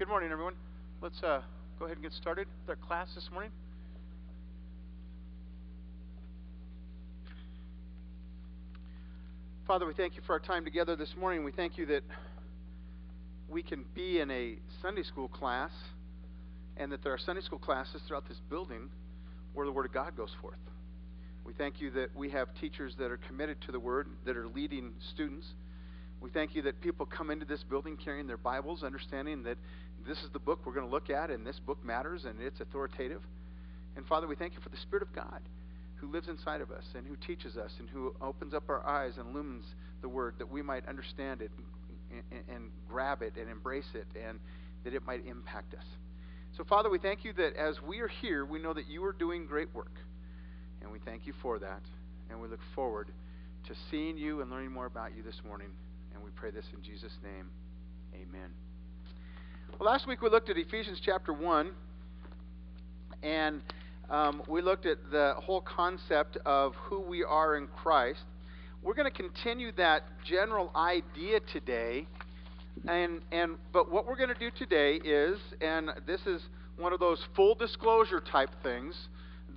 Good morning, everyone. Let's uh, go ahead and get started with our class this morning. Father, we thank you for our time together this morning. We thank you that we can be in a Sunday school class and that there are Sunday school classes throughout this building where the Word of God goes forth. We thank you that we have teachers that are committed to the Word, that are leading students. We thank you that people come into this building carrying their Bibles, understanding that this is the book we're going to look at, and this book matters, and it's authoritative. And Father, we thank you for the Spirit of God who lives inside of us and who teaches us and who opens up our eyes and illumines the Word that we might understand it and, and grab it and embrace it and that it might impact us. So, Father, we thank you that as we are here, we know that you are doing great work. And we thank you for that. And we look forward to seeing you and learning more about you this morning. And we pray this in Jesus' name. Amen. Last week we looked at Ephesians chapter 1. And um, we looked at the whole concept of who we are in Christ. We're going to continue that general idea today. And, and but what we're going to do today is, and this is one of those full disclosure type things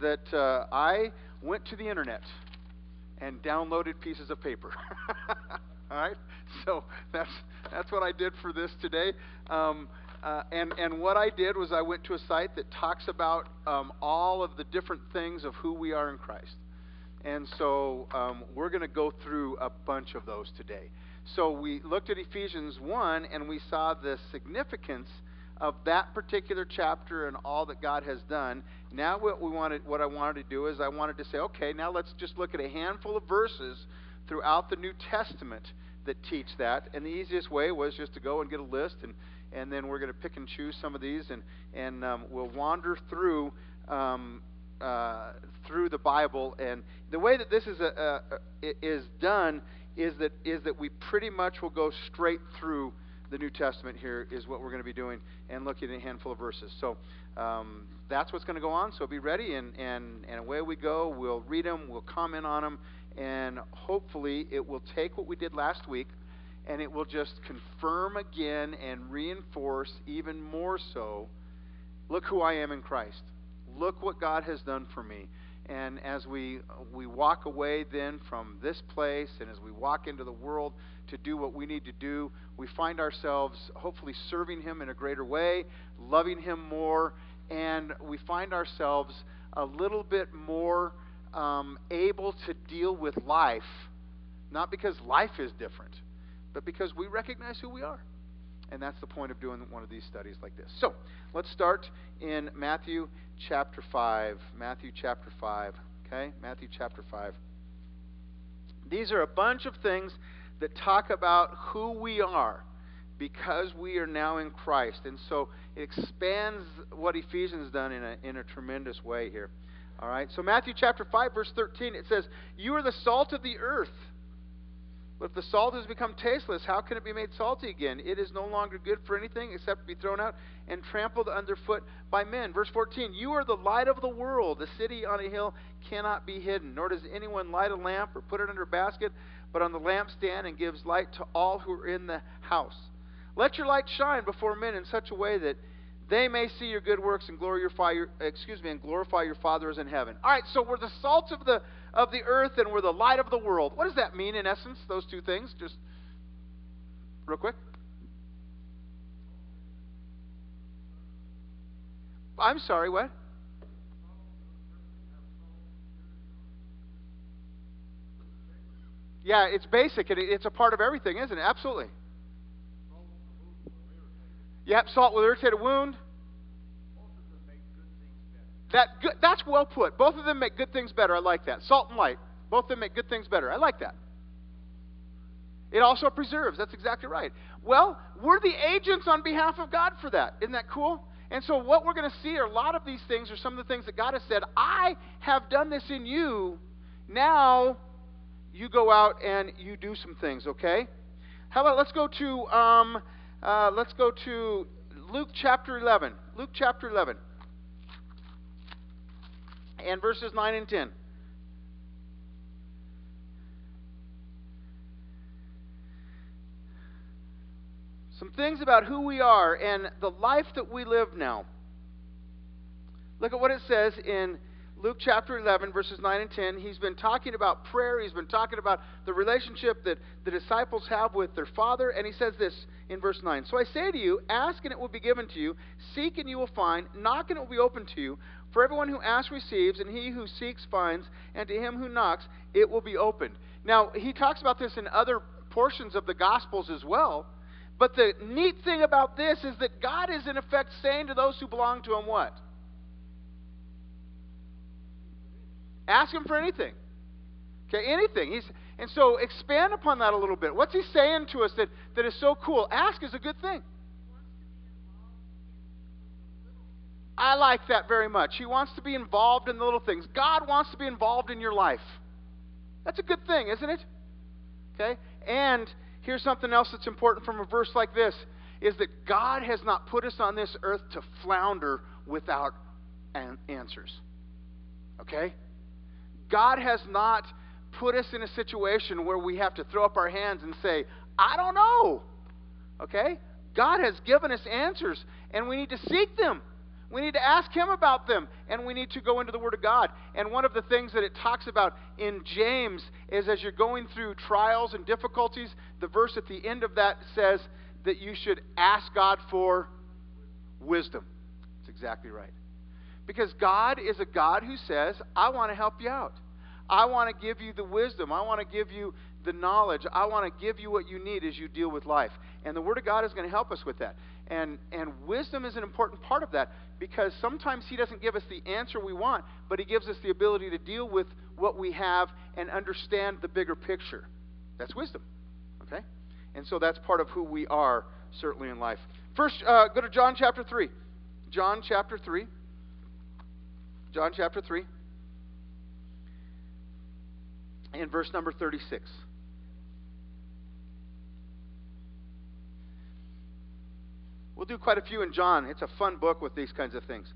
that uh, I went to the internet and downloaded pieces of paper. All right, so that's that's what I did for this today. Um, uh, and and what I did was I went to a site that talks about um, all of the different things of who we are in Christ. And so um, we're going to go through a bunch of those today. So we looked at Ephesians 1 and we saw the significance of that particular chapter and all that God has done. Now what we wanted what I wanted to do is I wanted to say, okay, now let's just look at a handful of verses throughout the New Testament that teach that. And the easiest way was just to go and get a list and and then we're going to pick and choose some of these and and um, we'll wander through um, uh, through the Bible. And the way that this is a, a, is done is that is that we pretty much will go straight through the New Testament here is what we're going to be doing and looking at a handful of verses. So um, that's what's going to go on. So be ready, and, and, and away we go. We'll read them, we'll comment on them, and hopefully it will take what we did last week and it will just confirm again and reinforce even more so look who I am in Christ. Look what God has done for me. And as we we walk away then from this place and as we walk into the world to do what we need to do, we find ourselves hopefully serving him in a greater way, loving him more, and we find ourselves a little bit more um, able to deal with life, not because life is different, but because we recognize who we are. And that's the point of doing one of these studies like this. So let's start in Matthew chapter 5. Matthew chapter 5. Okay? Matthew chapter 5. These are a bunch of things that talk about who we are because we are now in Christ. And so it expands what Ephesians done in a, in a tremendous way here. All right? So Matthew chapter 5 verse 13 it says, "You are the salt of the earth." But if the salt has become tasteless, how can it be made salty again? It is no longer good for anything except to be thrown out and trampled underfoot by men. Verse 14 You are the light of the world. A city on a hill cannot be hidden, nor does anyone light a lamp or put it under a basket, but on the lampstand and gives light to all who are in the house. Let your light shine before men in such a way that they may see your good works and glorify your excuse me and glorify your Father is in heaven. All right, so we're the salt of the of the earth and we're the light of the world. What does that mean in essence, those two things? Just real quick. I'm sorry, what? Yeah, it's basic and it's a part of everything, isn't it? Absolutely. Yep, salt will irritate a wound. That good, that's well put. Both of them make good things better. I like that. Salt and light. Both of them make good things better. I like that. It also preserves. That's exactly right. Well, we're the agents on behalf of God for that. Isn't that cool? And so, what we're going to see are a lot of these things are some of the things that God has said, I have done this in you. Now, you go out and you do some things, okay? How about let's go to, um, uh, let's go to Luke chapter 11. Luke chapter 11 and verses 9 and 10. some things about who we are and the life that we live now. Look at what it says in Luke chapter 11, verses 9 and 10. He's been talking about prayer. He's been talking about the relationship that the disciples have with their Father. And he says this in verse 9 So I say to you, ask and it will be given to you, seek and you will find, knock and it will be opened to you. For everyone who asks receives, and he who seeks finds, and to him who knocks it will be opened. Now, he talks about this in other portions of the Gospels as well. But the neat thing about this is that God is, in effect, saying to those who belong to him what? Ask him for anything. Okay, anything. He's, and so expand upon that a little bit. What's he saying to us that, that is so cool? Ask is a good thing. I like that very much. He wants to be involved in the little things. God wants to be involved in your life. That's a good thing, isn't it? Okay? And here's something else that's important from a verse like this is that God has not put us on this earth to flounder without an- answers. Okay? God has not put us in a situation where we have to throw up our hands and say, I don't know. Okay? God has given us answers, and we need to seek them. We need to ask Him about them, and we need to go into the Word of God. And one of the things that it talks about in James is as you're going through trials and difficulties, the verse at the end of that says that you should ask God for wisdom. That's exactly right. Because God is a God who says, I want to help you out. I want to give you the wisdom. I want to give you the knowledge. I want to give you what you need as you deal with life. And the Word of God is going to help us with that. And, and wisdom is an important part of that because sometimes He doesn't give us the answer we want, but He gives us the ability to deal with what we have and understand the bigger picture. That's wisdom. Okay? And so that's part of who we are, certainly in life. First, uh, go to John chapter 3. John chapter 3. John chapter 3. And verse number 36. We'll do quite a few in John. It's a fun book with these kinds of things.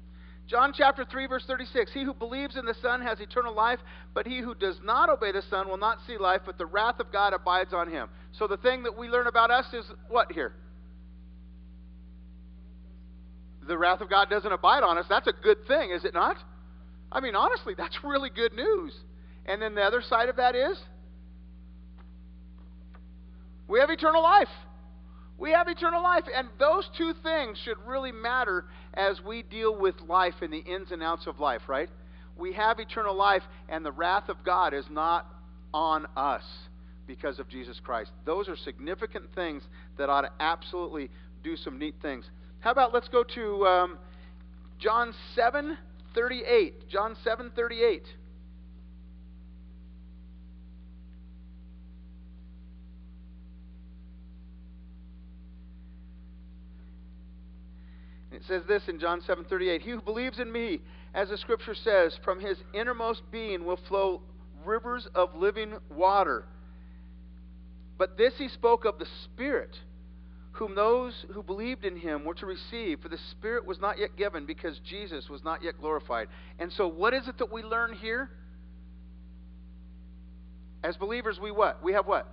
John chapter 3, verse 36 He who believes in the Son has eternal life, but he who does not obey the Son will not see life, but the wrath of God abides on him. So the thing that we learn about us is what here? The wrath of God doesn't abide on us. That's a good thing, is it not? I mean, honestly, that's really good news. And then the other side of that is we have eternal life. We have eternal life. And those two things should really matter as we deal with life and the ins and outs of life, right? We have eternal life, and the wrath of God is not on us because of Jesus Christ. Those are significant things that ought to absolutely do some neat things. How about let's go to um, John 7 38. John 7 38. It says this in John 7:38, "He who believes in me, as the scripture says, from his innermost being will flow rivers of living water." But this he spoke of the Spirit, whom those who believed in him were to receive, for the Spirit was not yet given because Jesus was not yet glorified. And so what is it that we learn here? As believers, we what? We have what?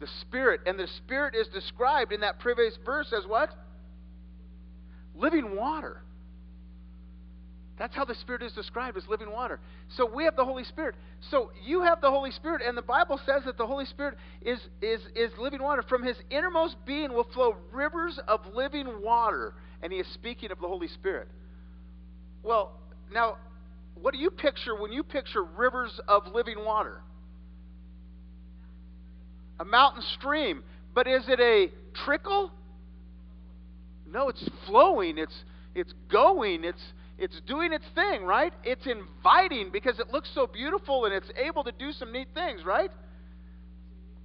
The Spirit. And the Spirit is described in that previous verse as what? Living water. That's how the Spirit is described as living water. So we have the Holy Spirit. So you have the Holy Spirit, and the Bible says that the Holy Spirit is, is, is living water. From his innermost being will flow rivers of living water. And he is speaking of the Holy Spirit. Well, now, what do you picture when you picture rivers of living water? A mountain stream. But is it a trickle? No, it's flowing, it's it's going, it's it's doing its thing, right? It's inviting because it looks so beautiful and it's able to do some neat things, right?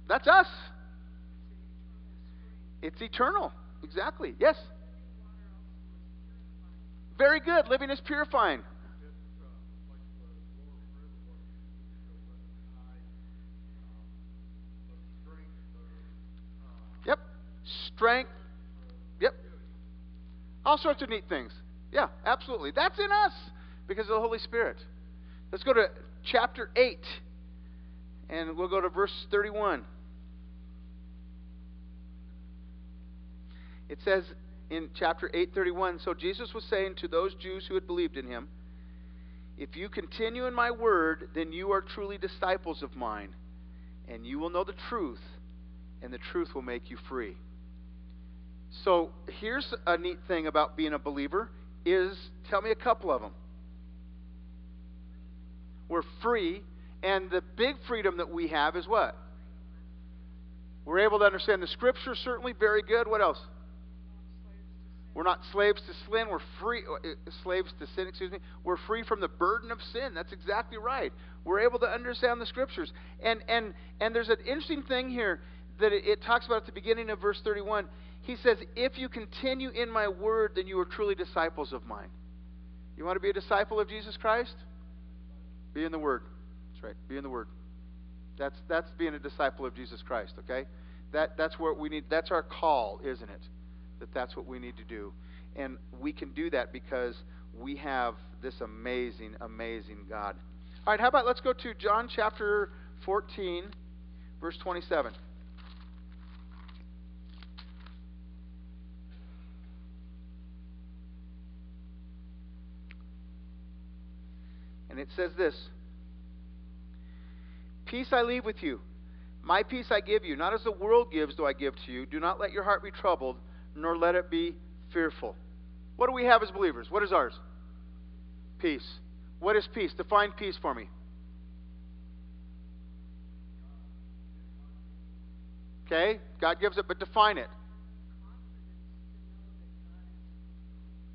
That's us. It's eternal. Exactly. Yes. Very good. Living is purifying. Yep. Strength all sorts of neat things. Yeah, absolutely. That's in us because of the Holy Spirit. Let's go to chapter 8, and we'll go to verse 31. It says in chapter 831 So Jesus was saying to those Jews who had believed in him, If you continue in my word, then you are truly disciples of mine, and you will know the truth, and the truth will make you free. So here's a neat thing about being a believer is tell me a couple of them. We're free, and the big freedom that we have is what? We're able to understand the scripture, certainly very good. What else? We're not slaves to sin. We're free, uh, uh, slaves to sin, excuse me. We're free from the burden of sin. That's exactly right. We're able to understand the scriptures. And, and, and there's an interesting thing here that it, it talks about at the beginning of verse 31. He says, If you continue in my word, then you are truly disciples of mine. You want to be a disciple of Jesus Christ? Be in the word. That's right. Be in the word. That's, that's being a disciple of Jesus Christ, okay? That, that's what we need. That's our call, isn't it? That that's what we need to do. And we can do that because we have this amazing, amazing God. All right, how about let's go to John chapter 14, verse 27. It says this Peace I leave with you. My peace I give you. Not as the world gives, do I give to you. Do not let your heart be troubled, nor let it be fearful. What do we have as believers? What is ours? Peace. What is peace? Define peace for me. Okay? God gives it, but define it.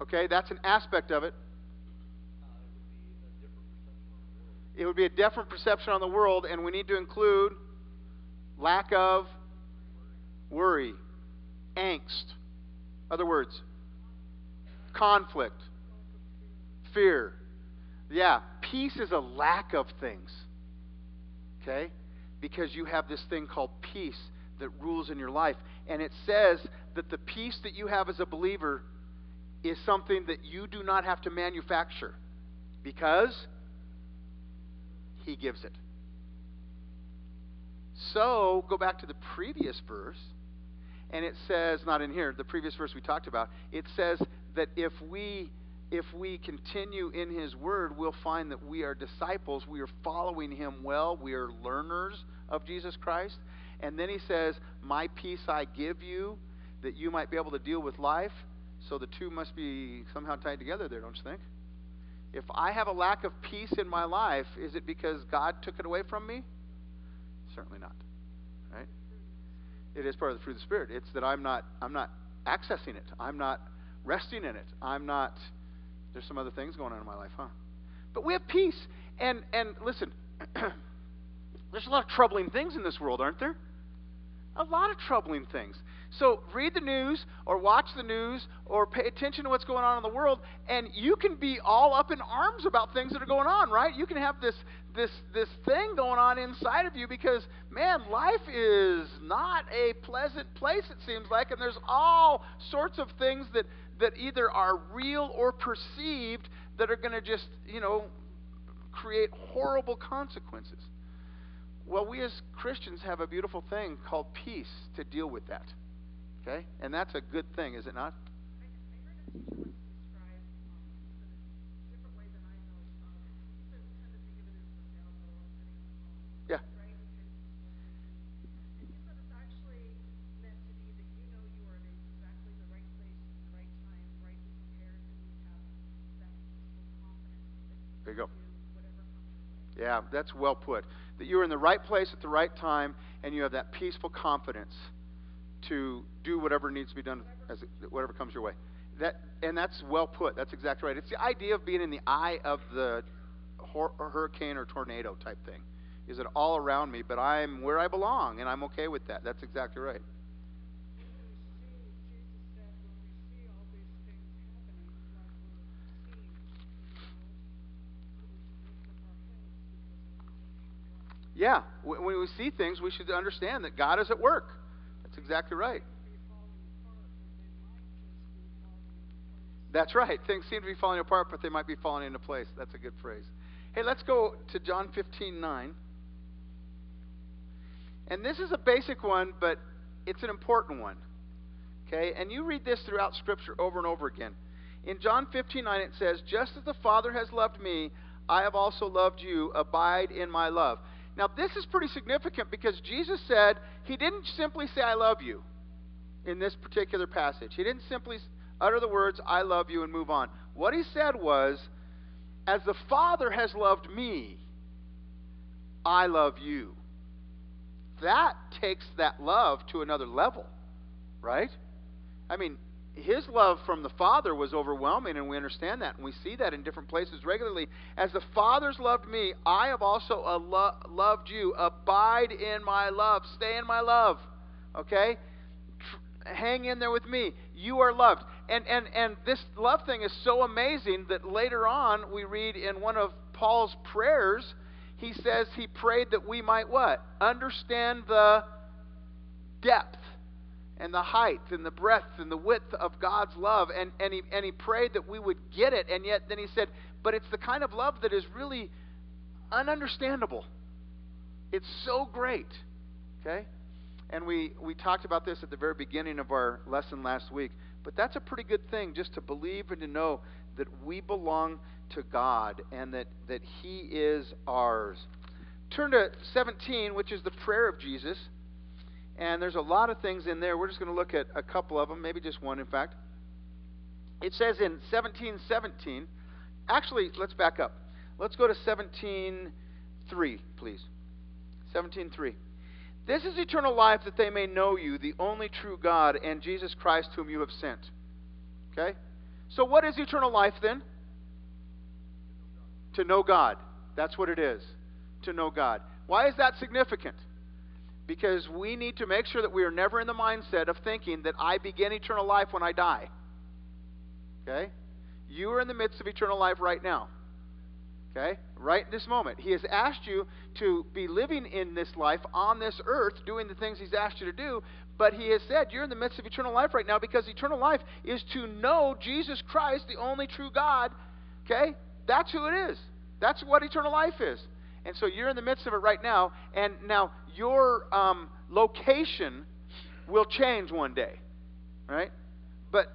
Okay, that's an aspect of it. It would be a different perception on the world, and we need to include lack of worry, angst. Other words, conflict, fear. Yeah, peace is a lack of things. Okay? Because you have this thing called peace that rules in your life. And it says that the peace that you have as a believer is something that you do not have to manufacture. Because he gives it. So, go back to the previous verse, and it says, not in here, the previous verse we talked about, it says that if we if we continue in his word, we'll find that we are disciples. We are following him well. We are learners of Jesus Christ. And then he says, My peace I give you, that you might be able to deal with life. So the two must be somehow tied together there, don't you think? If I have a lack of peace in my life, is it because God took it away from me? Certainly not. Right? It is part of the fruit of the Spirit. It's that I'm not I'm not accessing it. I'm not resting in it. I'm not there's some other things going on in my life, huh? But we have peace. And and listen, there's a lot of troubling things in this world, aren't there? A lot of troubling things. So read the news or watch the news or pay attention to what's going on in the world, and you can be all up in arms about things that are going on, right? You can have this this this thing going on inside of you because man, life is not a pleasant place it seems like, and there's all sorts of things that that either are real or perceived that are going to just, you know, create horrible consequences. Well, we as Christians have a beautiful thing called peace to deal with that. Okay? And that's a good thing, is it not? Yeah. There you go. Yeah, that's well put. That you're in the right place at the right time and you have that peaceful confidence to do whatever needs to be done as whatever comes your way. That and that's well put. That's exactly right. It's the idea of being in the eye of the hor- hurricane or tornado type thing. Is it all around me, but I'm where I belong and I'm okay with that. That's exactly right. Yeah, when we see things, we should understand that God is at work. That's exactly right. That's right. Things seem to be falling apart, but they might be falling into place. That's a good phrase. Hey, let's go to John 15 9. And this is a basic one, but it's an important one. Okay? And you read this throughout Scripture over and over again. In John 15 9, it says, Just as the Father has loved me, I have also loved you. Abide in my love. Now, this is pretty significant because Jesus said, He didn't simply say, I love you in this particular passage. He didn't simply utter the words, I love you, and move on. What he said was, As the Father has loved me, I love you. That takes that love to another level, right? I mean, his love from the Father was overwhelming, and we understand that, and we see that in different places regularly. As the Father's loved me, I have also uh, lo- loved you. Abide in my love. Stay in my love. Okay? Tr- hang in there with me. You are loved. And, and, and this love thing is so amazing that later on we read in one of Paul's prayers, he says he prayed that we might what? Understand the depth and the height and the breadth and the width of God's love. And, and, he, and he prayed that we would get it. And yet then he said, but it's the kind of love that is really ununderstandable. It's so great. Okay? And we, we talked about this at the very beginning of our lesson last week. But that's a pretty good thing just to believe and to know that we belong to God and that, that He is ours. Turn to 17, which is the prayer of Jesus. And there's a lot of things in there. We're just going to look at a couple of them, maybe just one, in fact. It says in 1717, actually, let's back up. Let's go to 17.3, please. 17.3. This is eternal life that they may know you, the only true God, and Jesus Christ, whom you have sent. Okay? So, what is eternal life then? To know God. That's what it is. To know God. Why is that significant? Because we need to make sure that we are never in the mindset of thinking that I begin eternal life when I die. Okay? You are in the midst of eternal life right now. Okay? Right in this moment. He has asked you to be living in this life on this earth, doing the things He's asked you to do, but He has said you're in the midst of eternal life right now because eternal life is to know Jesus Christ, the only true God. Okay? That's who it is. That's what eternal life is. And so you're in the midst of it right now, and now your um, location will change one day, right? But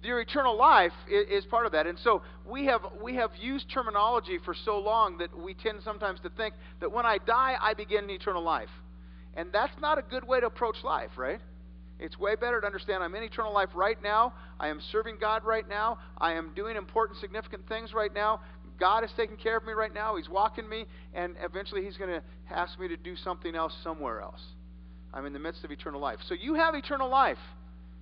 your eternal life is, part of that. And so we have we have used terminology for so long that we tend sometimes to think that when I die, I begin eternal life. And that's not a good way to approach life, right? It's way better to understand I'm in eternal life right now. I am serving God right now. I am doing important, significant things right now. God is taking care of me right now. He's walking me, and eventually He's going to ask me to do something else somewhere else. I'm in the midst of eternal life. So you have eternal life.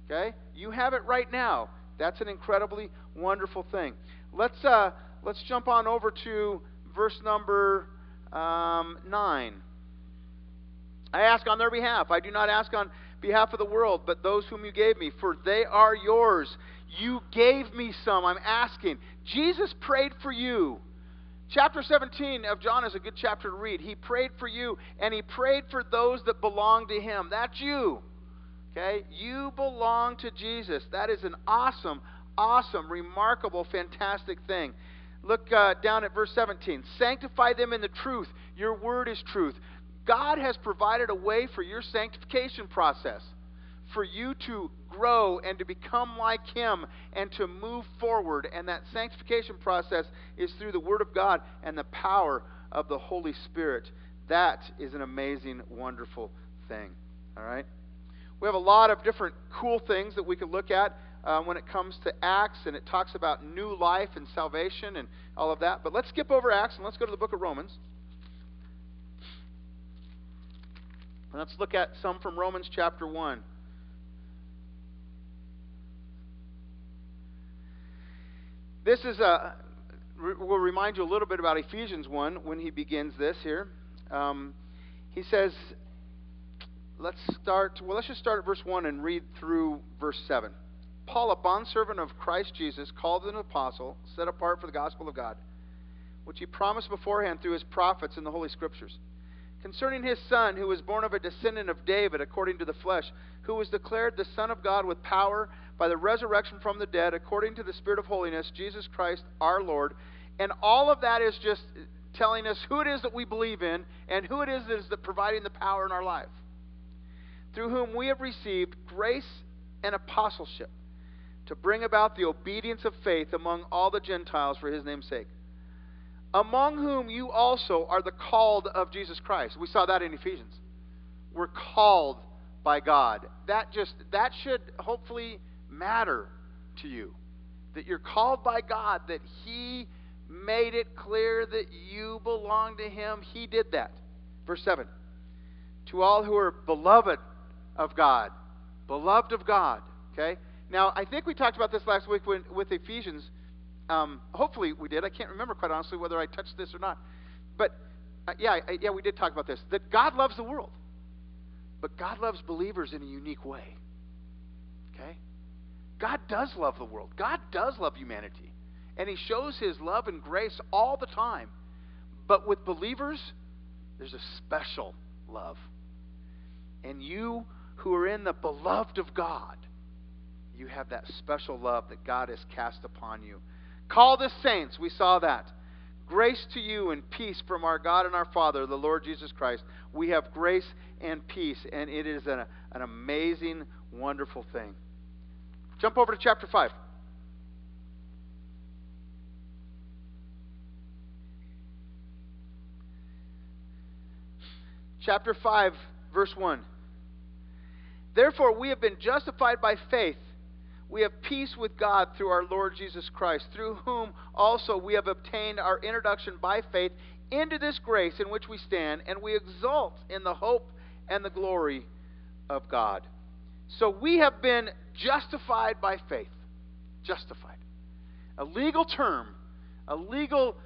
Okay? You have it right now. That's an incredibly wonderful thing. Let's uh, let's jump on over to verse number um, nine. I ask on their behalf. I do not ask on behalf of the world, but those whom you gave me, for they are yours. You gave me some. I'm asking. Jesus prayed for you. Chapter 17 of John is a good chapter to read. He prayed for you, and he prayed for those that belong to him. That's you. Okay? You belong to Jesus. That is an awesome, awesome, remarkable, fantastic thing. Look uh, down at verse 17. Sanctify them in the truth. Your word is truth. God has provided a way for your sanctification process, for you to grow and to become like Him and to move forward. And that sanctification process is through the Word of God and the power of the Holy Spirit. That is an amazing, wonderful thing. All right? We have a lot of different cool things that we could look at uh, when it comes to Acts, and it talks about new life and salvation and all of that. But let's skip over Acts and let's go to the book of Romans. Let's look at some from Romans chapter 1. This is a. We'll remind you a little bit about Ephesians 1 when he begins this here. Um, he says, let's start, well, let's just start at verse 1 and read through verse 7. Paul, a bondservant of Christ Jesus, called an apostle, set apart for the gospel of God, which he promised beforehand through his prophets in the Holy Scriptures, concerning his Son, who was born of a descendant of David according to the flesh, who was declared the Son of God with power by the resurrection from the dead, according to the Spirit of holiness, Jesus Christ our Lord. And all of that is just telling us who it is that we believe in and who it is that is providing the power in our life through whom we have received grace and apostleship to bring about the obedience of faith among all the Gentiles for his name's sake, among whom you also are the called of Jesus Christ. We saw that in Ephesians. We're called by God. That just that should hopefully matter to you. That you're called by God, that he made it clear that you belong to him. He did that. Verse 7. To all who are beloved of God, beloved of God, okay? Now, I think we talked about this last week when, with Ephesians. Um, hopefully, we did. I can't remember quite honestly whether I touched this or not. But uh, yeah, I, yeah, we did talk about this. That God loves the world, but God loves believers in a unique way. Okay? God does love the world. God does love humanity. And He shows His love and grace all the time. But with believers, there's a special love. And you who are in the beloved of God, you have that special love that God has cast upon you. Call the saints, we saw that. Grace to you and peace from our God and our Father, the Lord Jesus Christ. We have grace and peace, and it is an, an amazing, wonderful thing. Jump over to chapter 5. Chapter 5, verse 1. Therefore, we have been justified by faith we have peace with God through our Lord Jesus Christ, through whom also we have obtained our introduction by faith into this grace in which we stand, and we exult in the hope and the glory of God. So we have been justified by faith. Justified. A legal term, a legal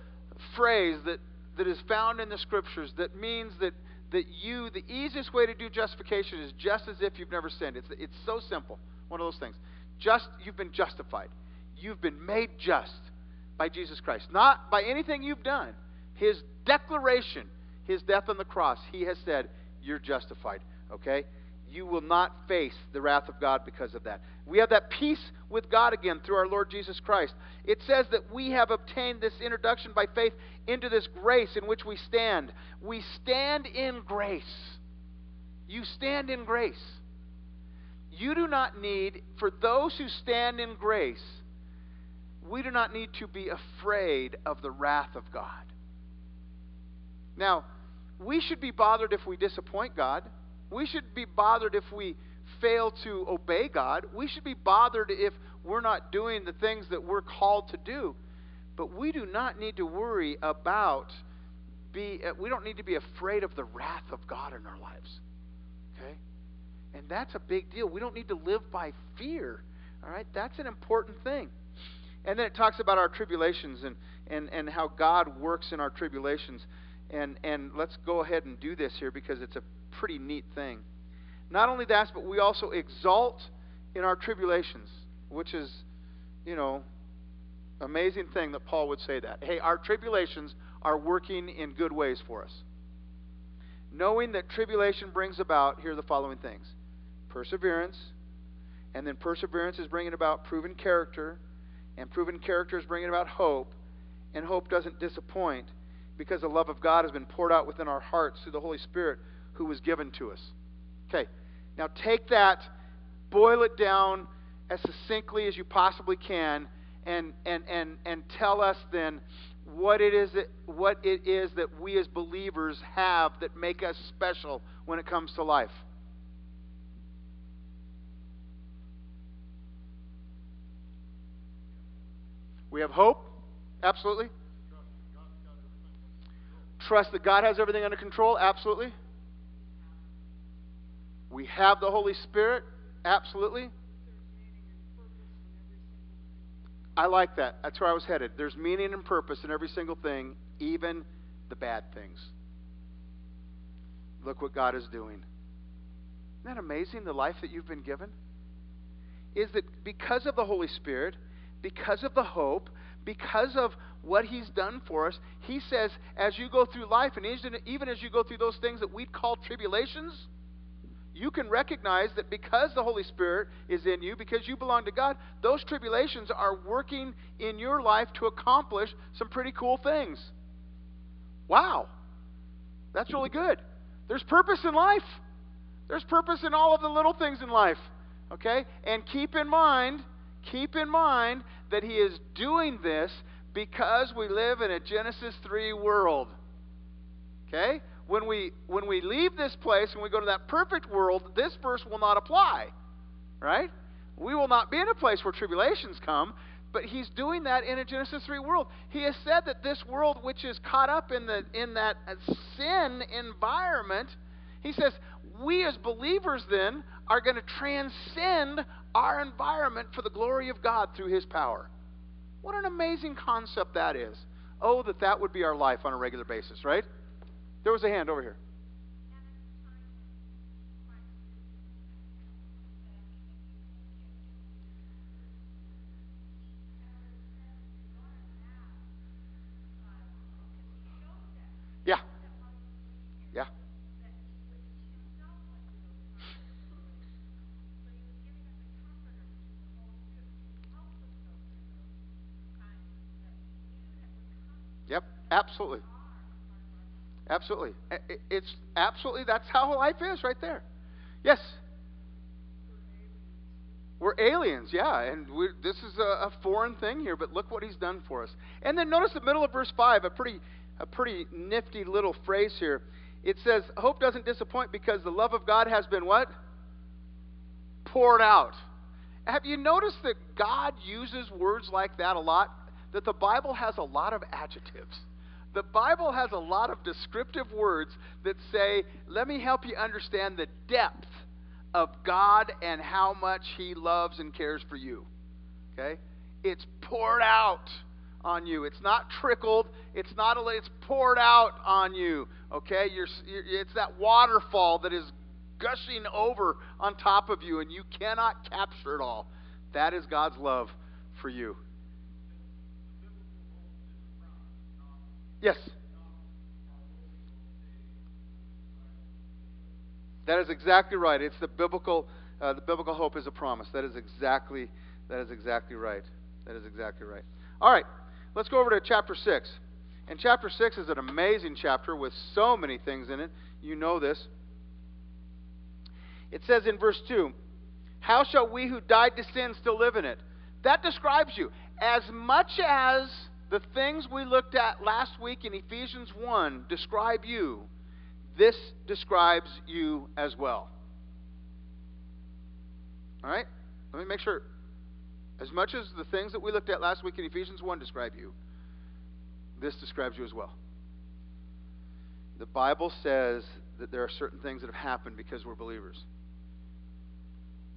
phrase that, that is found in the scriptures that means that, that you, the easiest way to do justification is just as if you've never sinned. It's, it's so simple. One of those things. Just you've been justified. You've been made just by Jesus Christ. Not by anything you've done. His declaration, his death on the cross, he has said, You're justified. Okay? You will not face the wrath of God because of that. We have that peace with God again through our Lord Jesus Christ. It says that we have obtained this introduction by faith into this grace in which we stand. We stand in grace. You stand in grace. You do not need, for those who stand in grace, we do not need to be afraid of the wrath of God. Now, we should be bothered if we disappoint God. We should be bothered if we fail to obey God. We should be bothered if we're not doing the things that we're called to do. But we do not need to worry about be uh, we don't need to be afraid of the wrath of God in our lives. Okay? And that's a big deal. We don't need to live by fear. All right? That's an important thing. And then it talks about our tribulations and, and, and how God works in our tribulations. And, and let's go ahead and do this here because it's a pretty neat thing. Not only that, but we also exalt in our tribulations, which is, you know, amazing thing that Paul would say that. Hey, our tribulations are working in good ways for us. Knowing that tribulation brings about, here are the following things perseverance, and then perseverance is bringing about proven character, and proven character is bringing about hope, and hope doesn't disappoint because the love of God has been poured out within our hearts through the Holy Spirit who was given to us. Okay, now take that, boil it down as succinctly as you possibly can, and, and, and, and tell us then what it is that what it is that we as believers have that make us special when it comes to life. We have hope, absolutely. Trust that God has everything under control, absolutely. We have the Holy Spirit, absolutely. I like that. That's where I was headed. There's meaning and purpose in every single thing, even the bad things. Look what God is doing. Isn't that amazing, the life that you've been given? Is that because of the Holy Spirit, because of the hope, because of what He's done for us, He says, as you go through life, and even as you go through those things that we'd call tribulations, you can recognize that because the Holy Spirit is in you, because you belong to God, those tribulations are working in your life to accomplish some pretty cool things. Wow. That's really good. There's purpose in life. There's purpose in all of the little things in life. Okay? And keep in mind, keep in mind that he is doing this because we live in a Genesis 3 world. Okay? When we when we leave this place and we go to that perfect world, this verse will not apply. Right? We will not be in a place where tribulations come, but he's doing that in a Genesis 3 world. He has said that this world which is caught up in the in that sin environment, he says, we as believers then are going to transcend our environment for the glory of God through his power. What an amazing concept that is. Oh, that that would be our life on a regular basis, right? There was a hand over here. Yeah. Yeah. Yep, absolutely. Absolutely. It's absolutely, that's how life is right there. Yes. We're aliens, yeah, and this is a, a, foreign thing here, but look what he's done for us. And then notice the middle of verse 5, a pretty, a pretty nifty little phrase here. It says, Hope doesn't disappoint because the love of God has been what? Poured out. Have you noticed that God uses words like that a lot? That the Bible has a lot of adjectives. The Bible has a lot of descriptive words that say, let me help you understand the depth of God and how much He loves and cares for you. Okay? It's poured out on you. It's not trickled. It's not a, it's poured out on you. Okay? You're, you're, it's that waterfall that is gushing over on top of you, and you cannot capture it all. That is God's love for you. Yes. That is exactly right. It's the biblical. Uh, the biblical hope is a promise. That is exactly. That is exactly right. That is exactly right. All right. Let's go over to chapter six. And chapter six is an amazing chapter with so many things in it. You know this. It says in verse two, "How shall we who died to sin still live in it?" That describes you. As much as the things we looked at last week in Ephesians 1 describe you, this describes you as well. All right? Let me make sure. As much as the things that we looked at last week in Ephesians 1 describe you, this describes you as well. The Bible says that there are certain things that have happened because we're believers.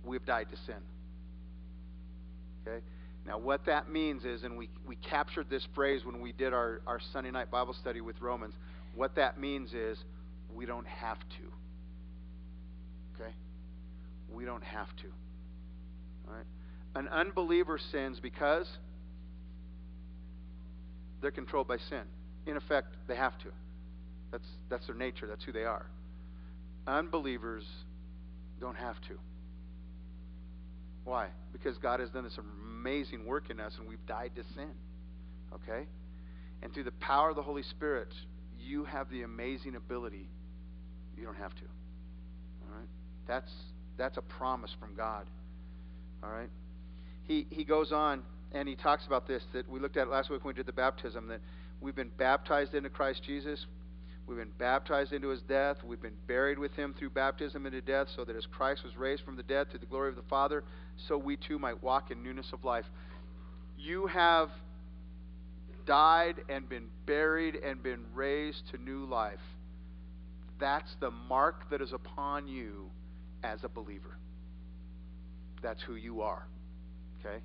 We've died to sin. Okay? Now, what that means is, and we, we captured this phrase when we did our, our Sunday night Bible study with Romans, what that means is we don't have to. Okay? We don't have to. All right? An unbeliever sins because they're controlled by sin. In effect, they have to. That's, that's their nature, that's who they are. Unbelievers don't have to. Why? Because God has done this amazing work in us and we've died to sin. Okay? And through the power of the Holy Spirit, you have the amazing ability. You don't have to. All right? That's that's a promise from God. All right? He he goes on and he talks about this that we looked at last week when we did the baptism that we've been baptized into Christ Jesus. We've been baptized into his death. We've been buried with him through baptism into death, so that as Christ was raised from the dead through the glory of the Father, so we too might walk in newness of life. You have died and been buried and been raised to new life. That's the mark that is upon you as a believer. That's who you are. Okay?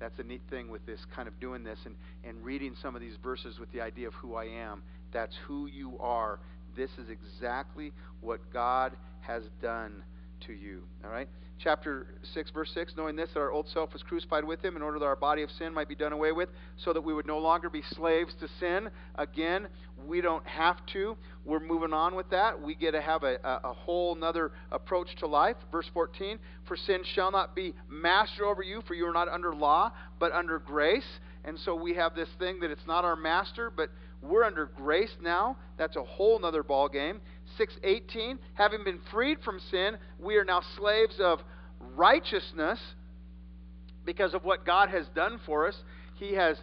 That's a neat thing with this kind of doing this and, and reading some of these verses with the idea of who I am that's who you are. This is exactly what God has done to you. All right? Chapter 6, verse 6 Knowing this, that our old self was crucified with him in order that our body of sin might be done away with, so that we would no longer be slaves to sin. Again, we don't have to. We're moving on with that. We get to have a, a, a whole nother approach to life. Verse 14 For sin shall not be master over you, for you are not under law, but under grace. And so we have this thing that it's not our master, but we're under grace now. That's a whole nother ball game. 618, having been freed from sin, we are now slaves of righteousness because of what God has done for us. He has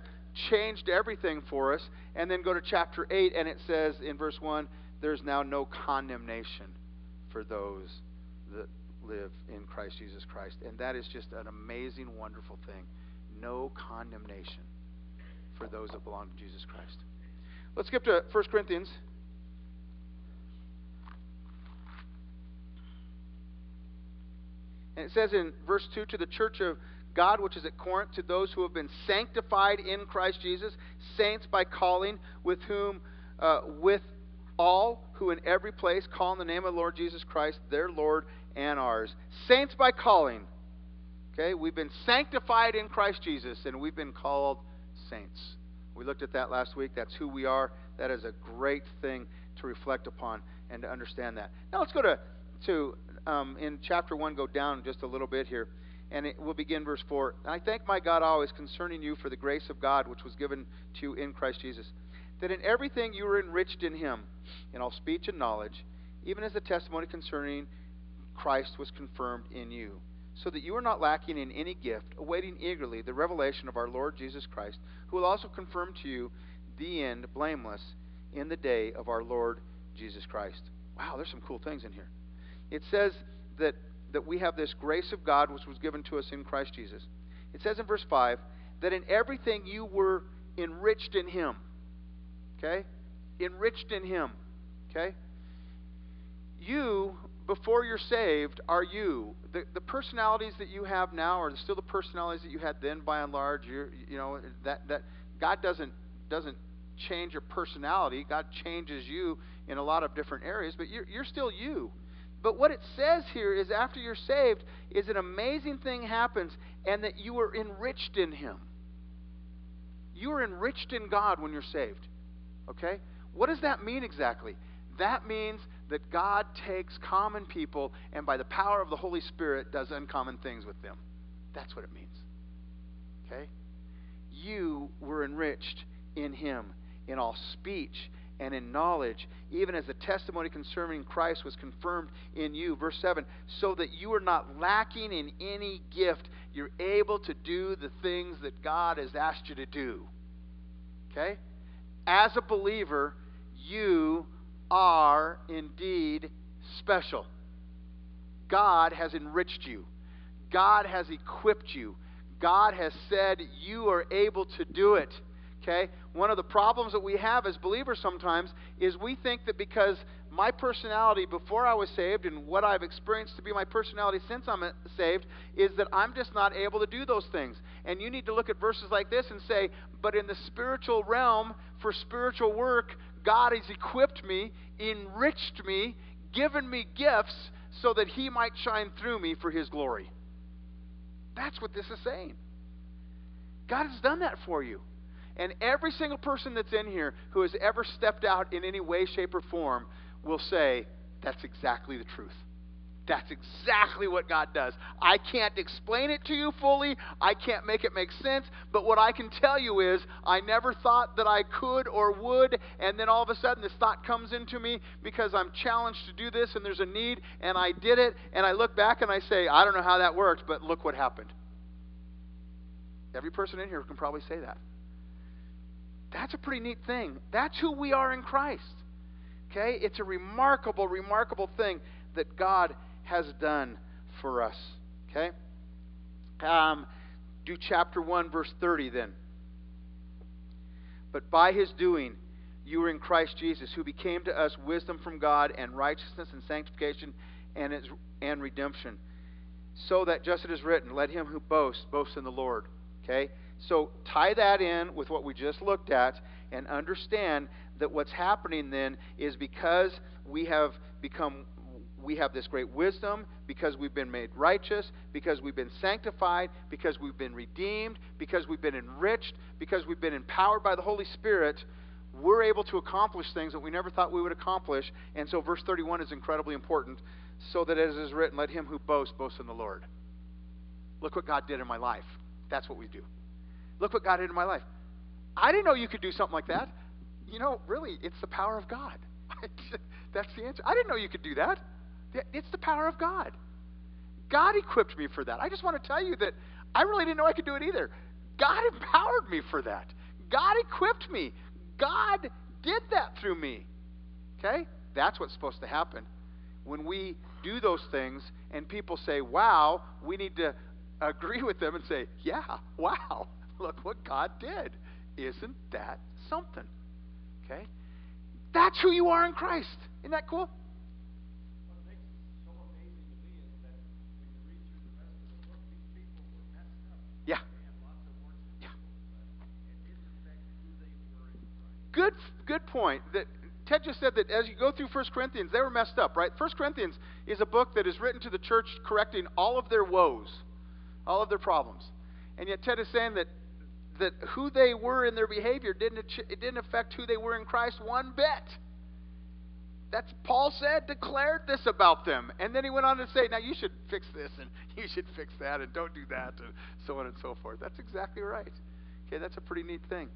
changed everything for us. And then go to chapter 8, and it says in verse 1 there's now no condemnation for those that live in Christ Jesus Christ. And that is just an amazing, wonderful thing. No condemnation for those that belong to Jesus Christ. Let's skip to 1 Corinthians. And it says in verse 2 to the church of God which is at Corinth, to those who have been sanctified in Christ Jesus, saints by calling, with whom, uh, with all who in every place call in the name of the Lord Jesus Christ, their Lord and ours. Saints by calling. Okay, we've been sanctified in Christ Jesus, and we've been called saints. We looked at that last week. That's who we are. That is a great thing to reflect upon and to understand that. Now let's go to, to um, in chapter 1, go down just a little bit here. And it, we'll begin verse 4. I thank my God always concerning you for the grace of God which was given to you in Christ Jesus, that in everything you were enriched in him, in all speech and knowledge, even as the testimony concerning Christ was confirmed in you, so that you are not lacking in any gift, awaiting eagerly the revelation of our Lord Jesus Christ, who will also confirm to you the end blameless in the day of our Lord Jesus Christ. Wow, there's some cool things in here. It says that, that we have this grace of God which was given to us in Christ Jesus. It says in verse 5 that in everything you were enriched in Him. Okay? Enriched in Him. Okay? You, before you're saved, are you. The, the personalities that you have now are still the personalities that you had then, by and large. You're, you know, that, that God doesn't, doesn't change your personality. God changes you in a lot of different areas, but you're, you're still you. But what it says here is after you're saved, is an amazing thing happens, and that you are enriched in Him. You are enriched in God when you're saved. Okay? What does that mean exactly? That means that God takes common people and by the power of the Holy Spirit does uncommon things with them. That's what it means. Okay? You were enriched in Him in all speech and in knowledge, even as the testimony concerning Christ was confirmed in you. Verse 7 so that you are not lacking in any gift, you're able to do the things that God has asked you to do. Okay? As a believer, you are indeed special. God has enriched you, God has equipped you, God has said you are able to do it. Okay? One of the problems that we have as believers sometimes is we think that because my personality before I was saved and what I've experienced to be my personality since I'm uh, saved is that I'm just not able to do those things. And you need to look at verses like this and say, but in the spiritual realm, for spiritual work, God has equipped me, enriched me, given me gifts so that He might shine through me for His glory. That's what this is saying. God has done that for you. And every single person that's in here who has ever stepped out in any way, shape, or form will say, that's exactly the truth. That's exactly what God does. I can't explain it to you fully. I can't make it make sense. But what I can tell you is, I never thought that I could or would. And then all of a sudden, this thought comes into me because I'm challenged to do this and there's a need. And I did it. And I look back and I say, I don't know how that worked, but look what happened. Every person in here can probably say that. That's a pretty neat thing. That's who we are in Christ. Okay? It's a remarkable, remarkable thing that God has done for us. Okay? Um, do chapter 1, verse 30 then. But by his doing, you were in Christ Jesus, who became to us wisdom from God and righteousness and sanctification and, and redemption. So that just as it is written, let him who boasts boast in the Lord. Okay? So tie that in with what we just looked at and understand that what's happening then is because we have become we have this great wisdom because we've been made righteous, because we've been sanctified, because we've been redeemed, because we've been enriched, because we've been empowered by the Holy Spirit, we're able to accomplish things that we never thought we would accomplish. And so verse 31 is incredibly important. So that as is written, let him who boasts boast in the Lord. Look what God did in my life. That's what we do. Look what God did in my life. I didn't know you could do something like that. You know, really, it's the power of God. That's the answer. I didn't know you could do that. It's the power of God. God equipped me for that. I just want to tell you that I really didn't know I could do it either. God empowered me for that. God equipped me. God did that through me. Okay? That's what's supposed to happen. When we do those things and people say, wow, we need to agree with them and say, yeah, wow, look what God did. Isn't that something? Okay? That's who you are in Christ. Isn't that cool? Good, good point. That Ted just said that as you go through 1 Corinthians, they were messed up, right? 1 Corinthians is a book that is written to the church correcting all of their woes, all of their problems. And yet Ted is saying that that who they were in their behavior didn't it didn't affect who they were in Christ one bit. That's Paul said, declared this about them. And then he went on to say, now you should fix this and you should fix that and don't do that and so on and so forth. That's exactly right. Okay, that's a pretty neat thing.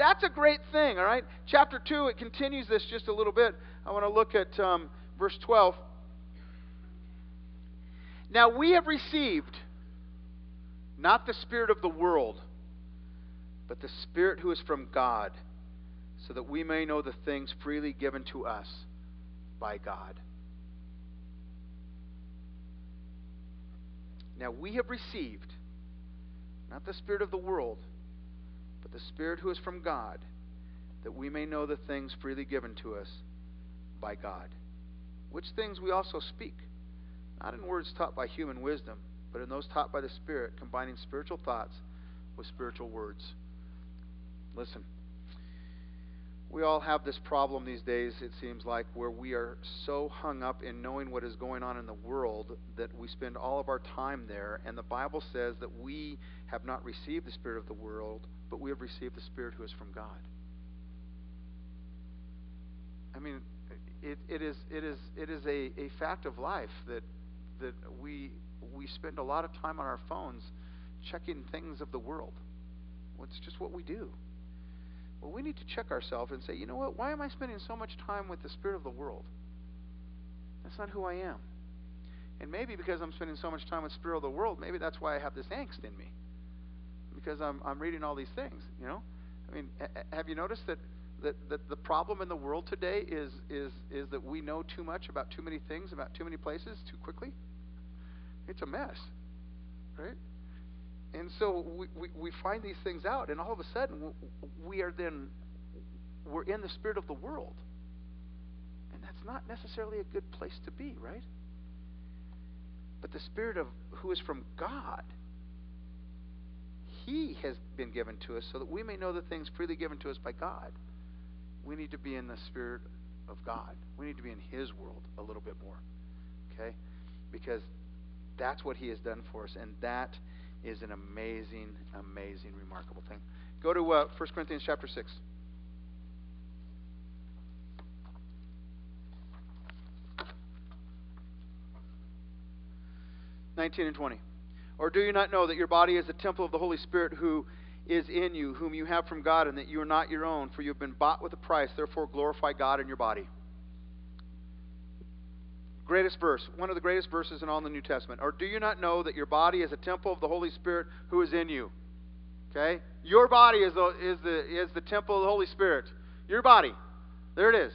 That's a great thing, all right? Chapter 2, it continues this just a little bit. I want to look at um, verse 12. Now we have received not the spirit of the world, but the spirit who is from God, so that we may know the things freely given to us by God. Now we have received not the spirit of the world, but the Spirit who is from God, that we may know the things freely given to us by God. Which things we also speak, not in words taught by human wisdom, but in those taught by the Spirit, combining spiritual thoughts with spiritual words. Listen, we all have this problem these days, it seems like, where we are so hung up in knowing what is going on in the world that we spend all of our time there. And the Bible says that we have not received the Spirit of the world, but we have received the Spirit who is from God. I mean, it, it is, it is, it is a, a fact of life that, that we, we spend a lot of time on our phones checking things of the world. Well, it's just what we do. Well, we need to check ourselves and say, you know what? Why am I spending so much time with the spirit of the world? That's not who I am. And maybe because I'm spending so much time with the spirit of the world, maybe that's why I have this angst in me. Because I'm, I'm reading all these things, you know? I mean, have you noticed that, that, that the problem in the world today is, is, is that we know too much about too many things, about too many places, too quickly? It's a mess, right? and so we, we, we, find these things out, and all of a sudden we are then we're in the spirit of the world, and that's not necessarily a good place to be, right? But the spirit of who is from God, He has been given to us so that we may know the things freely given to us by God. We need to be in the spirit of God. We need to be in His world a little bit more, okay? Because that's what He has done for us, and that is an amazing, amazing, remarkable thing. Go to uh, 1 Corinthians chapter 6. Nineteen and twenty. Or do you not know that your body is a temple of the Holy Spirit who is in you, whom you have from God, and that you are not your own, for you have been bought with a price. Therefore, glorify God in your body. Greatest verse, one of the greatest verses in all the New Testament. Or do you not know that your body is a temple of the Holy Spirit who is in you? Okay? Your body is the, is the, is the temple of the Holy Spirit. Your body. There it is.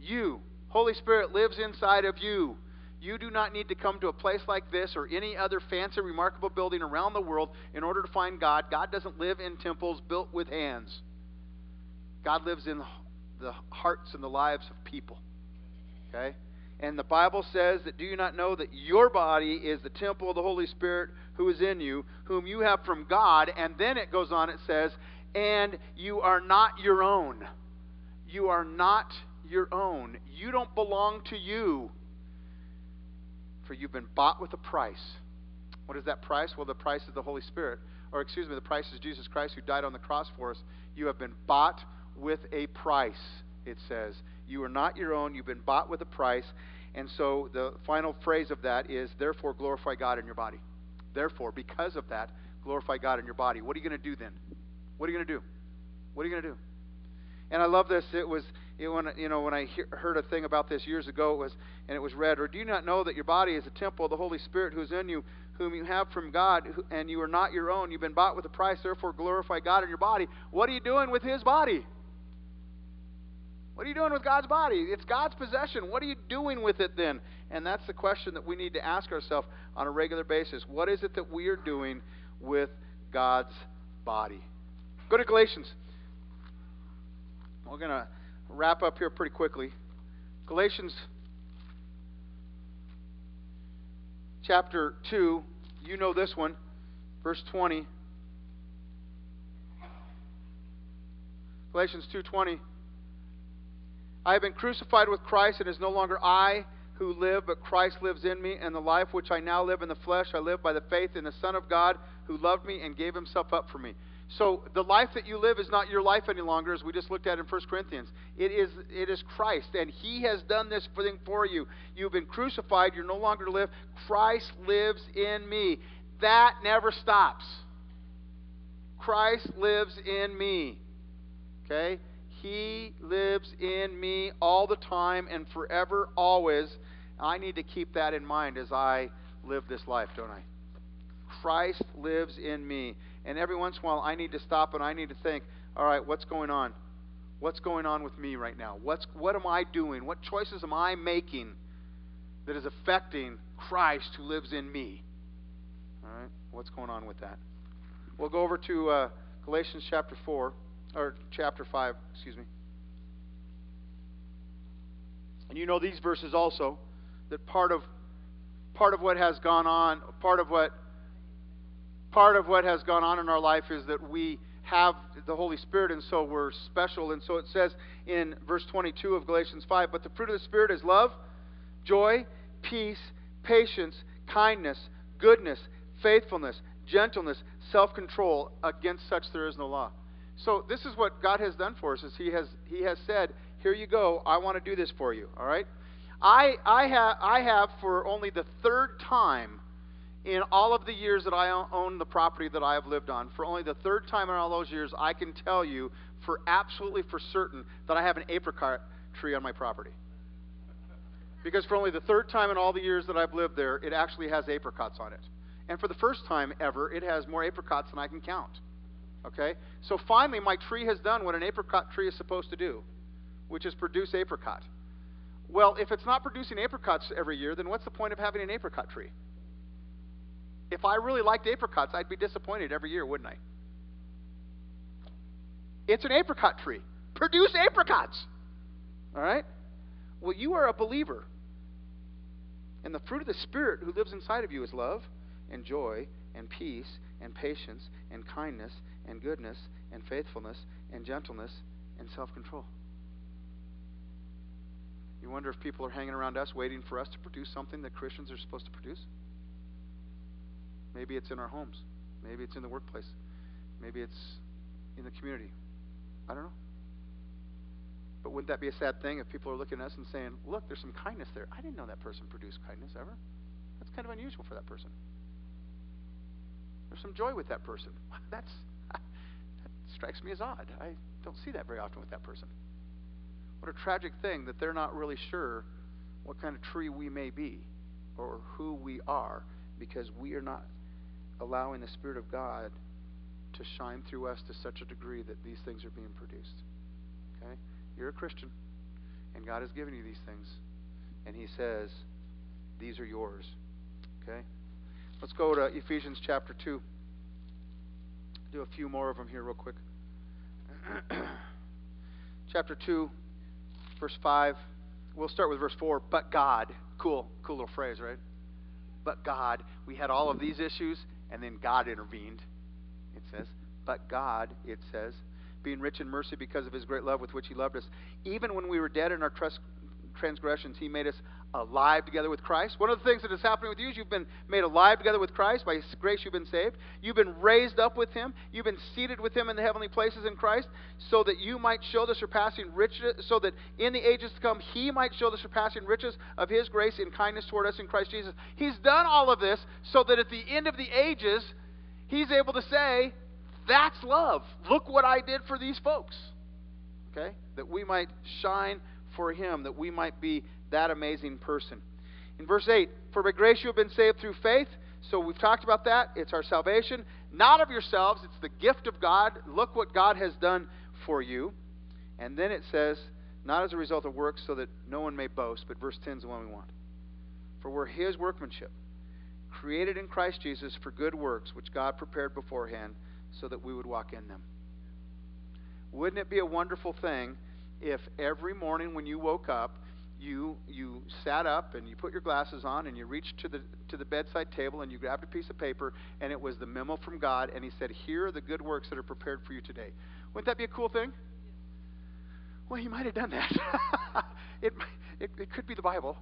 You. Holy Spirit lives inside of you. You do not need to come to a place like this or any other fancy, remarkable building around the world in order to find God. God doesn't live in temples built with hands. God lives in the hearts and the lives of people. Okay? And the Bible says that do you not know that your body is the temple of the Holy Spirit who is in you, whom you have from God? And then it goes on, it says, and you are not your own. You are not your own. You don't belong to you, for you've been bought with a price. What is that price? Well, the price is the Holy Spirit. Or, excuse me, the price is Jesus Christ who died on the cross for us. You have been bought with a price, it says. You are not your own. You've been bought with a price. And so the final phrase of that is, therefore, glorify God in your body. Therefore, because of that, glorify God in your body. What are you going to do then? What are you going to do? What are you going to do? And I love this. It was it, when you know when I hear, heard a thing about this years ago, it was and it was read, or do you not know that your body is a temple of the Holy Spirit who is in you, whom you have from God, and you are not your own. You've been bought with a price. Therefore, glorify God in your body. What are you doing with His body? What are you doing with God's body? It's God's possession. What are you doing with it then? And that's the question that we need to ask ourselves on a regular basis. What is it that we are doing with God's body? Go to Galatians. We're going to wrap up here pretty quickly. Galatians chapter 2, you know this one, verse 20. Galatians 2:20 I have been crucified with Christ and it is no longer I who live but Christ lives in me and the life which I now live in the flesh I live by the faith in the son of God who loved me and gave himself up for me. So the life that you live is not your life any longer, as we just looked at in 1 Corinthians. It is, it is Christ, and He has done this thing for you. You've been crucified, you're no longer to live. Christ lives in me. That never stops. Christ lives in me. Okay? He lives in me all the time and forever, always. I need to keep that in mind as I live this life, don't I? Christ lives in me. And every once in a while, I need to stop and I need to think, all right, what's going on? What's going on with me right now? What's, what am I doing? What choices am I making that is affecting Christ who lives in me? All right, what's going on with that? We'll go over to uh, Galatians chapter 4, or chapter 5, excuse me. And you know these verses also, that part of part of what has gone on, part of what part of what has gone on in our life is that we have the Holy Spirit, and so we're special. And so it says in verse 22 of Galatians 5 But the fruit of the Spirit is love, joy, peace, patience, kindness, goodness, faithfulness, gentleness, self control. Against such there is no law. So this is what God has done for us is he has he has said, Here you go, I want to do this for you. All right? I I have I have for only the third time in all of the years that I own the property that I have lived on, for only the third time in all those years, I can tell you for absolutely for certain that I have an apricot tree on my property. Because for only the third time in all the years that I've lived there, it actually has apricots on it. And for the first time ever, it has more apricots than I can count. Okay? So finally, my tree has done what an apricot tree is supposed to do, which is produce apricot. Well, if it's not producing apricots every year, then what's the point of having an apricot tree? If I really liked apricots, I'd be disappointed every year, wouldn't I? It's an apricot tree. Produce apricots. All right? Well, you are a believer. And the fruit of the Spirit who lives inside of you is love and joy and peace and patience and kindness and goodness and faithfulness and gentleness and self control. You wonder if people are hanging around us waiting for us to produce something that Christians are supposed to produce? Maybe it's in our homes. Maybe it's in the workplace. Maybe it's in the community. I don't know. But wouldn't that be a sad thing if people are looking at us and saying, look, there's some kindness there? I didn't know that person produced kindness ever. That's kind of unusual for that person. There's some joy with that person. That's, that strikes me as odd. I don't see that very often with that person. What a tragic thing that they're not really sure what kind of tree we may be or who we are because we are not allowing the Spirit of God to shine through us to such a degree that these things are being produced. Okay? You're a Christian, and God has given you these things, and He says, These are yours. Okay? Let's go to Ephesians chapter 2. Do a few more of them here, real quick. chapter 2, verse 5. We'll start with verse 4. But God. Cool, cool little phrase, right? But God. We had all of these issues, and then God intervened, it says. But God, it says, being rich in mercy because of his great love with which he loved us, even when we were dead in our transgressions, he made us alive together with Christ. One of the things that is happening with you is you've been made alive together with Christ. By His grace, you've been saved. You've been raised up with Him. You've been seated with Him in the heavenly places in Christ, so that you might show the surpassing riches, so that in the ages to come, He might show the surpassing riches of His grace and kindness toward us in Christ Jesus. He's done all of this so that at the end of the ages, He's able to say, That's love. Look what I did for these folks. Okay? That we might shine for Him, that we might be that amazing person. In verse 8, for by grace you have been saved through faith. So we've talked about that. It's our salvation, not of yourselves. It's the gift of God. Look what God has done for you. And then it says, not as a result of works, so that no one may boast. But verse 10 is the one we want. For we're His workmanship, created in Christ Jesus for good works, which God prepared beforehand, so that we would walk in them. Wouldn't it be a wonderful thing if every morning when you woke up, you you sat up and you put your glasses on and you reached to the to the bedside table and you grabbed a piece of paper and it was the memo from God and he said, "Here are the good works that are prepared for you today." Wouldn't that be a cool thing? Well, he might have done that. it, it it could be the Bible.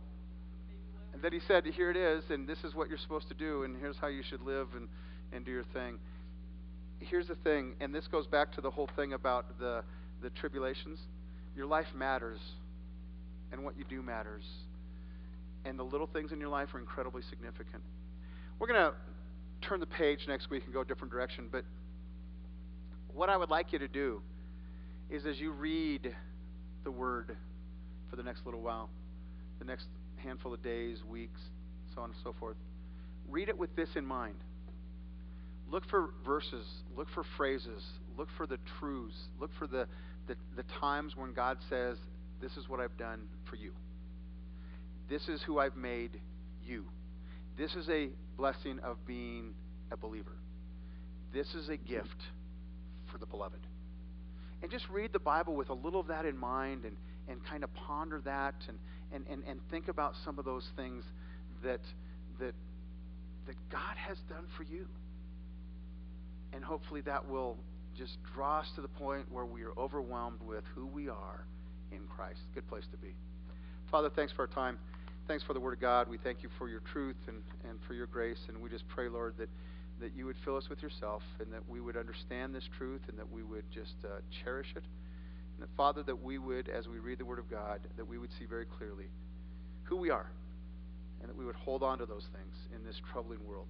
And that he said, "Here it is and this is what you're supposed to do and here's how you should live and and do your thing." Here's the thing, and this goes back to the whole thing about the the tribulations. Your life matters and what you do matters. And the little things in your life are incredibly significant. We're going to turn the page next week and go a different direction, but what I would like you to do is as you read the Word for the next little while, the next handful of days, weeks, so on and so forth, read it with this in mind. Look for verses, look for phrases, look for the truths, look for the, the, the times when God says, this is what I've done for you. This is who I've made you. This is a blessing of being a believer. This is a gift for the beloved. And just read the Bible with a little of that in mind and, and kind of ponder that and, and, and, and think about some of those things that, that, that God has done for you. And hopefully that will just draw us to the point where we are overwhelmed with who we are in Christ. Good place to be. Father, thanks for our time. Thanks for the Word of God. We thank you for your truth and, and for your grace. And we just pray, Lord, that, that you would fill us with yourself and that we would understand this truth and that we would just uh, cherish it. And that, Father, that we would, as we read the Word of God, that we would see very clearly who we are and that we would hold on to those things in this troubling world.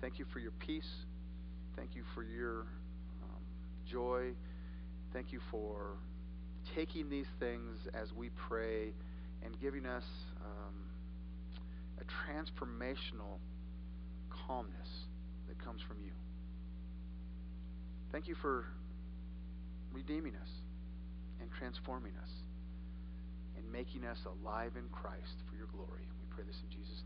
Thank you for your peace. Thank you for your joy. Thank you for taking these things as we pray and giving us um, a transformational calmness that comes from you. Thank you for redeeming us and transforming us and making us alive in Christ for your glory. We pray this in Jesus' name.